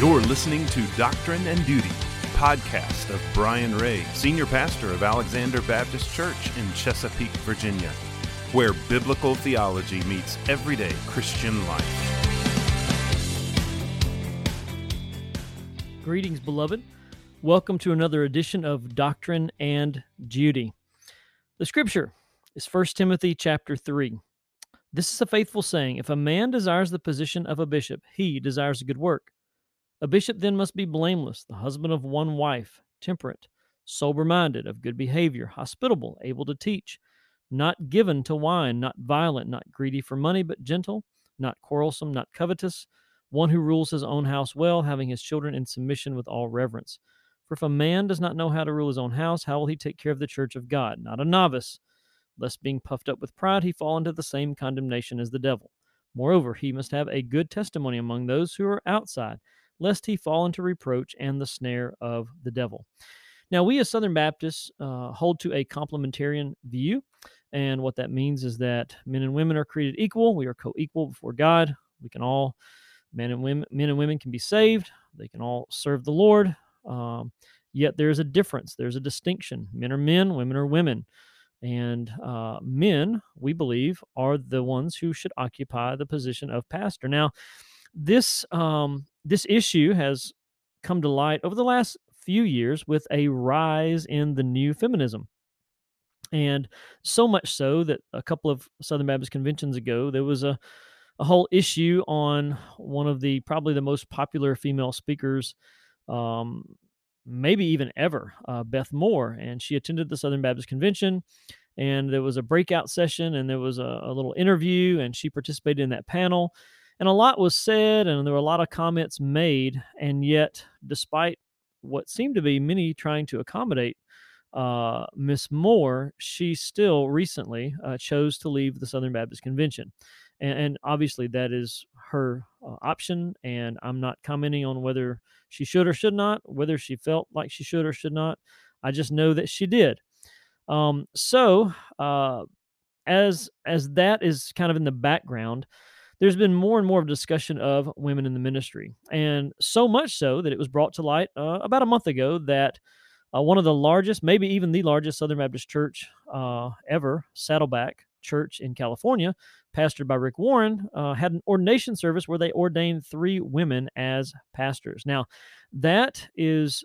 You're listening to Doctrine and Duty, podcast of Brian Ray, senior pastor of Alexander Baptist Church in Chesapeake, Virginia, where biblical theology meets everyday Christian life. Greetings, beloved. Welcome to another edition of Doctrine and Duty. The scripture is 1 Timothy chapter 3. This is a faithful saying If a man desires the position of a bishop, he desires a good work. A bishop then must be blameless, the husband of one wife, temperate, sober minded, of good behavior, hospitable, able to teach, not given to wine, not violent, not greedy for money, but gentle, not quarrelsome, not covetous, one who rules his own house well, having his children in submission with all reverence. For if a man does not know how to rule his own house, how will he take care of the church of God? Not a novice, lest being puffed up with pride he fall into the same condemnation as the devil. Moreover, he must have a good testimony among those who are outside lest he fall into reproach and the snare of the devil. Now, we as Southern Baptists uh, hold to a complementarian view. And what that means is that men and women are created equal. We are co equal before God. We can all, men and women, men and women can be saved. They can all serve the Lord. Um, yet there's a difference, there's a distinction. Men are men, women are women. And uh, men, we believe, are the ones who should occupy the position of pastor. Now, this um, this issue has come to light over the last few years with a rise in the new feminism. And so much so that a couple of Southern Baptist conventions ago, there was a, a whole issue on one of the probably the most popular female speakers, um, maybe even ever, uh, Beth Moore. And she attended the Southern Baptist Convention. And there was a breakout session and there was a, a little interview, and she participated in that panel and a lot was said and there were a lot of comments made and yet despite what seemed to be many trying to accommodate uh, miss moore she still recently uh, chose to leave the southern baptist convention. And, and obviously that is her uh, option and i'm not commenting on whether she should or should not whether she felt like she should or should not. I just know that she did. Um, so uh, as as that is kind of in the background there's been more and more of discussion of women in the ministry. And so much so that it was brought to light uh, about a month ago that uh, one of the largest, maybe even the largest Southern Baptist church uh, ever, Saddleback Church in California, pastored by Rick Warren, uh, had an ordination service where they ordained three women as pastors. Now, that is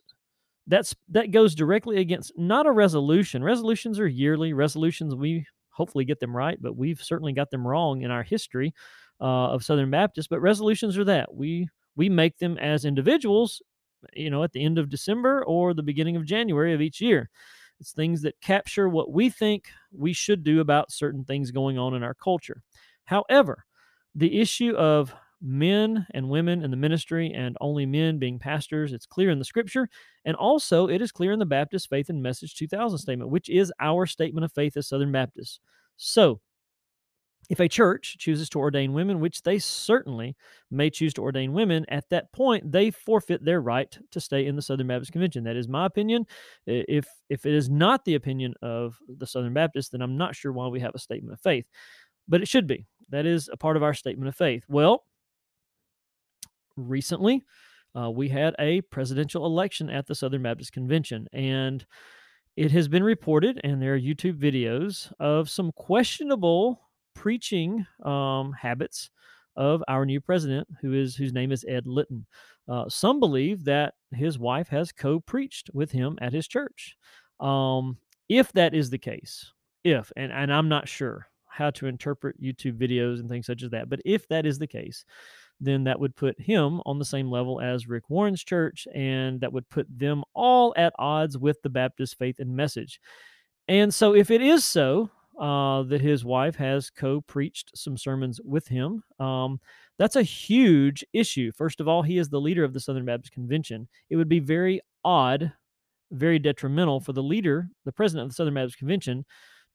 that's that goes directly against not a resolution. Resolutions are yearly. Resolutions we hopefully get them right, but we've certainly got them wrong in our history uh, of Southern Baptists. But resolutions are that we we make them as individuals, you know, at the end of December or the beginning of January of each year. It's things that capture what we think we should do about certain things going on in our culture. However, the issue of men and women in the ministry and only men being pastors, it's clear in the scripture. And also, it is clear in the Baptist Faith and Message 2000 statement, which is our statement of faith as Southern Baptists. So, if a church chooses to ordain women, which they certainly may choose to ordain women, at that point they forfeit their right to stay in the Southern Baptist Convention. That is my opinion. If if it is not the opinion of the Southern Baptists, then I'm not sure why we have a statement of faith. But it should be. That is a part of our statement of faith. Well, recently uh, we had a presidential election at the Southern Baptist Convention, and it has been reported, and there are YouTube videos of some questionable preaching um, habits of our new president, who is whose name is Ed Litton. Uh, some believe that his wife has co-preached with him at his church. Um, if that is the case, if and, and I'm not sure how to interpret YouTube videos and things such as that, but if that is the case, then that would put him on the same level as Rick Warren's church, and that would put them all at odds with the Baptist faith and message. And so, if it is so, uh, that his wife has co preached some sermons with him. Um, that's a huge issue. First of all, he is the leader of the Southern Baptist Convention. It would be very odd, very detrimental for the leader, the president of the Southern Baptist Convention,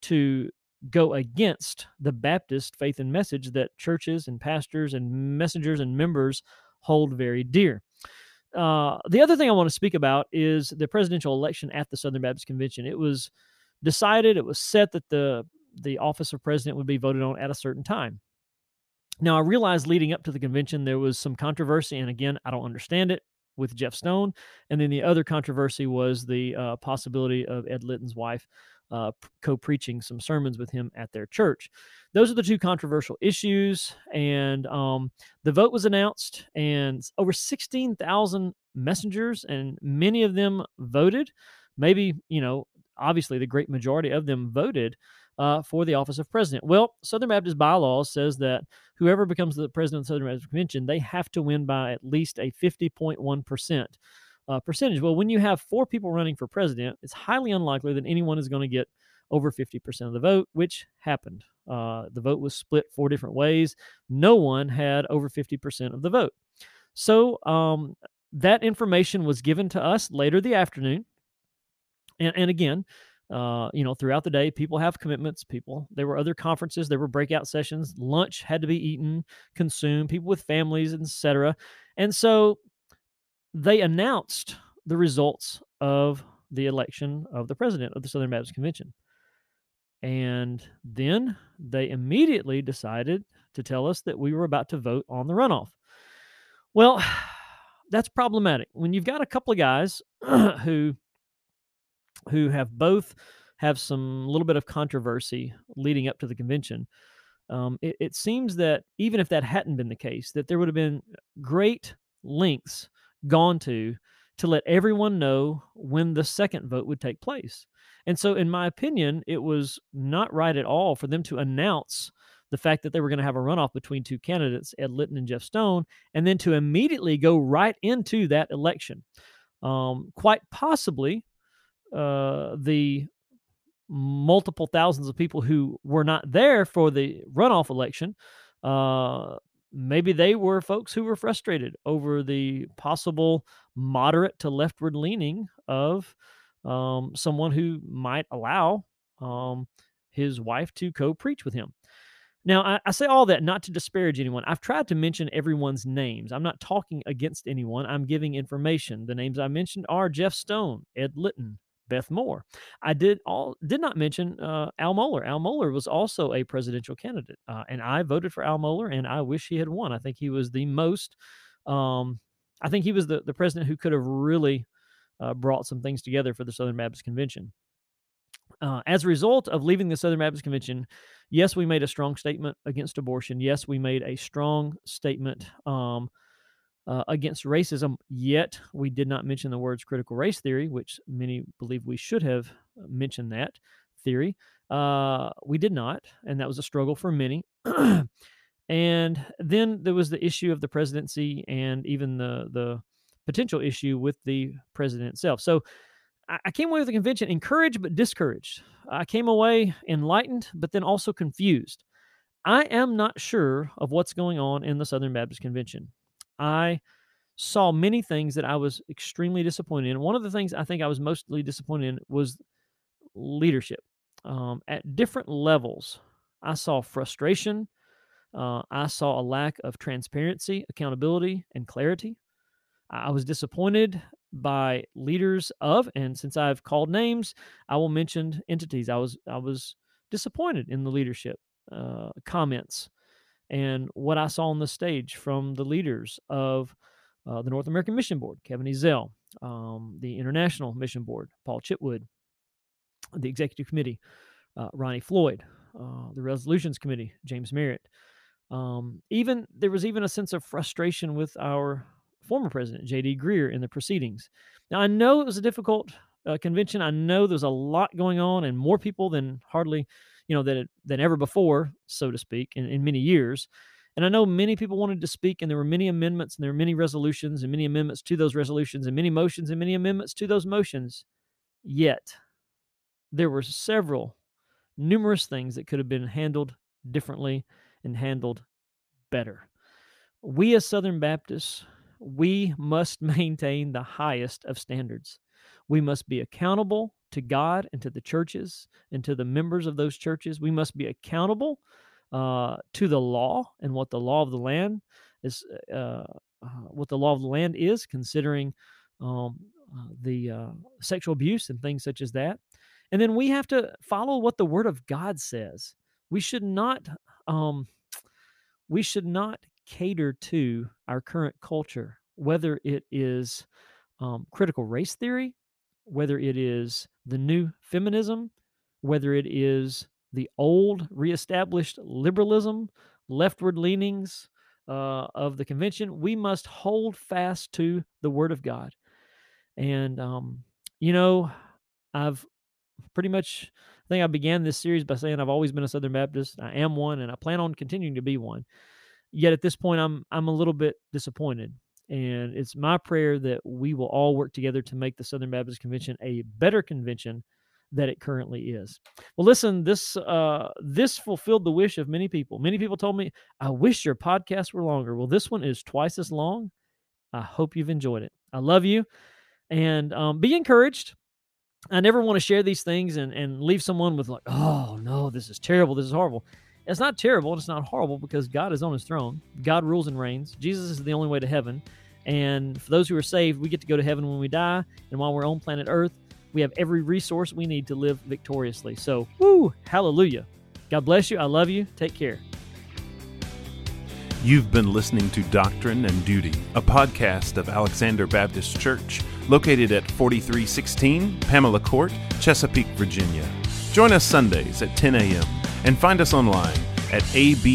to go against the Baptist faith and message that churches and pastors and messengers and members hold very dear. Uh, the other thing I want to speak about is the presidential election at the Southern Baptist Convention. It was decided, it was set that the the office of president would be voted on at a certain time. Now, I realized leading up to the convention there was some controversy, and again, I don't understand it. with Jeff Stone. And then the other controversy was the uh, possibility of Ed Litton's wife uh, co preaching some sermons with him at their church. Those are the two controversial issues. And um, the vote was announced, and over 16,000 messengers, and many of them voted. Maybe, you know, obviously the great majority of them voted uh, for the office of president. Well, Southern Baptist bylaws says that whoever becomes the president of the Southern Baptist Convention, they have to win by at least a 50.1 percent uh, percentage. Well, when you have four people running for president, it's highly unlikely that anyone is going to get over 50% of the vote, which happened. Uh, the vote was split four different ways. No one had over 50% of the vote. So um, that information was given to us later the afternoon. And, and again, uh, you know, throughout the day, people have commitments. People, there were other conferences, there were breakout sessions. Lunch had to be eaten, consumed. People with families, etc. And so they announced the results of the election of the president of the Southern Baptist Convention. And then they immediately decided to tell us that we were about to vote on the runoff. Well, that's problematic. When you've got a couple of guys who who have both have some little bit of controversy leading up to the convention. Um, it, it, seems that even if that hadn't been the case, that there would have been great lengths gone to to let everyone know when the second vote would take place. And so, in my opinion, it was not right at all for them to announce the fact that they were going to have a runoff between two candidates, Ed Litton and Jeff Stone, and then to immediately go right into that election. Um, quite possibly, uh, the multiple thousands of people who were not there for the runoff election, uh, maybe they were folks who were frustrated over the possible moderate to leftward leaning of um, someone who might allow um, his wife to co preach with him. Now, I, I, say all that not to disparage anyone. I've tried to mention everyone's names. I'm not talking against anyone. I'm giving information. The names I mentioned are Jeff Stone, Ed Litton, Beth Moore. I did all did not mention uh, Al Mohler. Al Mohler was also a presidential candidate, uh, and I voted for Al Mohler, and I wish he had won. I think he was the most. Um, I think he was the the president who could have really uh, brought some things together for the Southern Baptist Convention. Uh, as a result of leaving the Southern Baptist Convention, yes, we made a strong statement against abortion. Yes, we made a strong statement um, uh, against racism, yet we did not mention the words critical race theory, which many believe we should have uh, mentioned that theory. Uh, we did not, and that was a struggle for many. and then there was the issue of the presidency and even the the potential issue with the president itself. So I came away with the convention encouraged but discouraged. I came away enlightened but then also confused. I am not sure of what's going on in the Southern Baptist Convention. I saw many things that I was extremely disappointed in. One of the things I think I was mostly disappointed in was leadership. Um, at different levels, I saw frustration. Uh, I saw a lack of transparency, accountability, and clarity. I was disappointed by leaders of, and since I've called names, I will mention entities. I was I was disappointed in the leadership uh, comments and what I saw on the stage from the leaders of uh, the North American Mission Board, Kevin Ezell, um, the International Mission Board, Paul Chitwood, the Executive Committee, uh, Ronnie Floyd, uh, the Resolutions Committee, James Merritt. Um, even there was even a sense of frustration with our former president, J.D. Greear in the proceedings. Now I know it was a difficult uh, convention. I know there's a lot going on, and more people than hardly you know, than than ever before, so to speak, in, in many years. And I know many people wanted to speak, and there were many amendments, and there were many resolutions, and many amendments to those resolutions, and many motions, and many amendments to those motions. Yet, there were several, numerous things that could have been handled differently and handled better. We as Southern Baptists, we must maintain the highest of standards. We must be accountable to God and to the churches and to the members of those churches. We must be accountable uh, to the law and what the law of the land is, uh, uh, what the law of the land is, considering um, uh, the uh, sexual abuse and things such as that. And then we have to follow what the Word of God says. We should not, um, we should not cater to our current culture whether it is um, critical race theory, whether it is the new feminism, whether it is the old reestablished liberalism, leftward leanings uh, of the convention, we must hold fast to the Word of God. And, um, you know, I've pretty much, I think I began this series by saying I've always been a Southern Baptist. I am one, and I plan on continuing to be one. Yet at this point, I'm I'm a little bit disappointed, and it's my prayer that we will all work together to make the Southern Baptist Convention a better convention that it currently is. Well, listen, this uh, this fulfilled the wish of many people. Many people told me, "I wish your podcast were longer." Well, this one is twice as long. I hope you've enjoyed it. I love you, and um, be encouraged. I never want to share these things and and leave someone with like, "Oh no, this is terrible. This is horrible." It's not terrible. It's not horrible because God is on His throne. God rules and reigns. Jesus is the only way to heaven. And for those who are saved, we get to go to heaven when we die. And while we're on planet Earth, we have every resource we need to live victoriously. So, woo, hallelujah. God bless you. I love you. Take care. You've been listening to Doctrine and Duty, a podcast of Alexander Baptist Church, located at 4316 Pamela Court, Chesapeake, Virginia. Join us Sundays at 10 a.m. and find us online at abch.org.